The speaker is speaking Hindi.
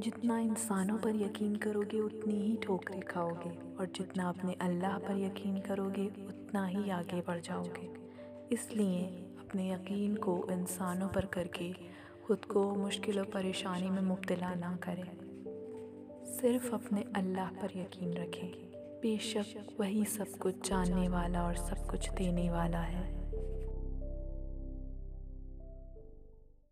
जितना इंसानों पर यकीन करोगे, उतनी ही ठोकरें खाओगे और जितना अपने अल्लाह पर यकीन करोगे, उतना ही आगे बढ़ जाओगे। इसलिए अपने यकीन को इंसानों पर करके, ख़ुद को मुश्किल और परेशानी में मुब्तला ना करें। सिर्फ़ अपने अल्लाह पर यकीन रखें। बेशक वही सब कुछ जानने वाला और सब कुछ देने वाला है।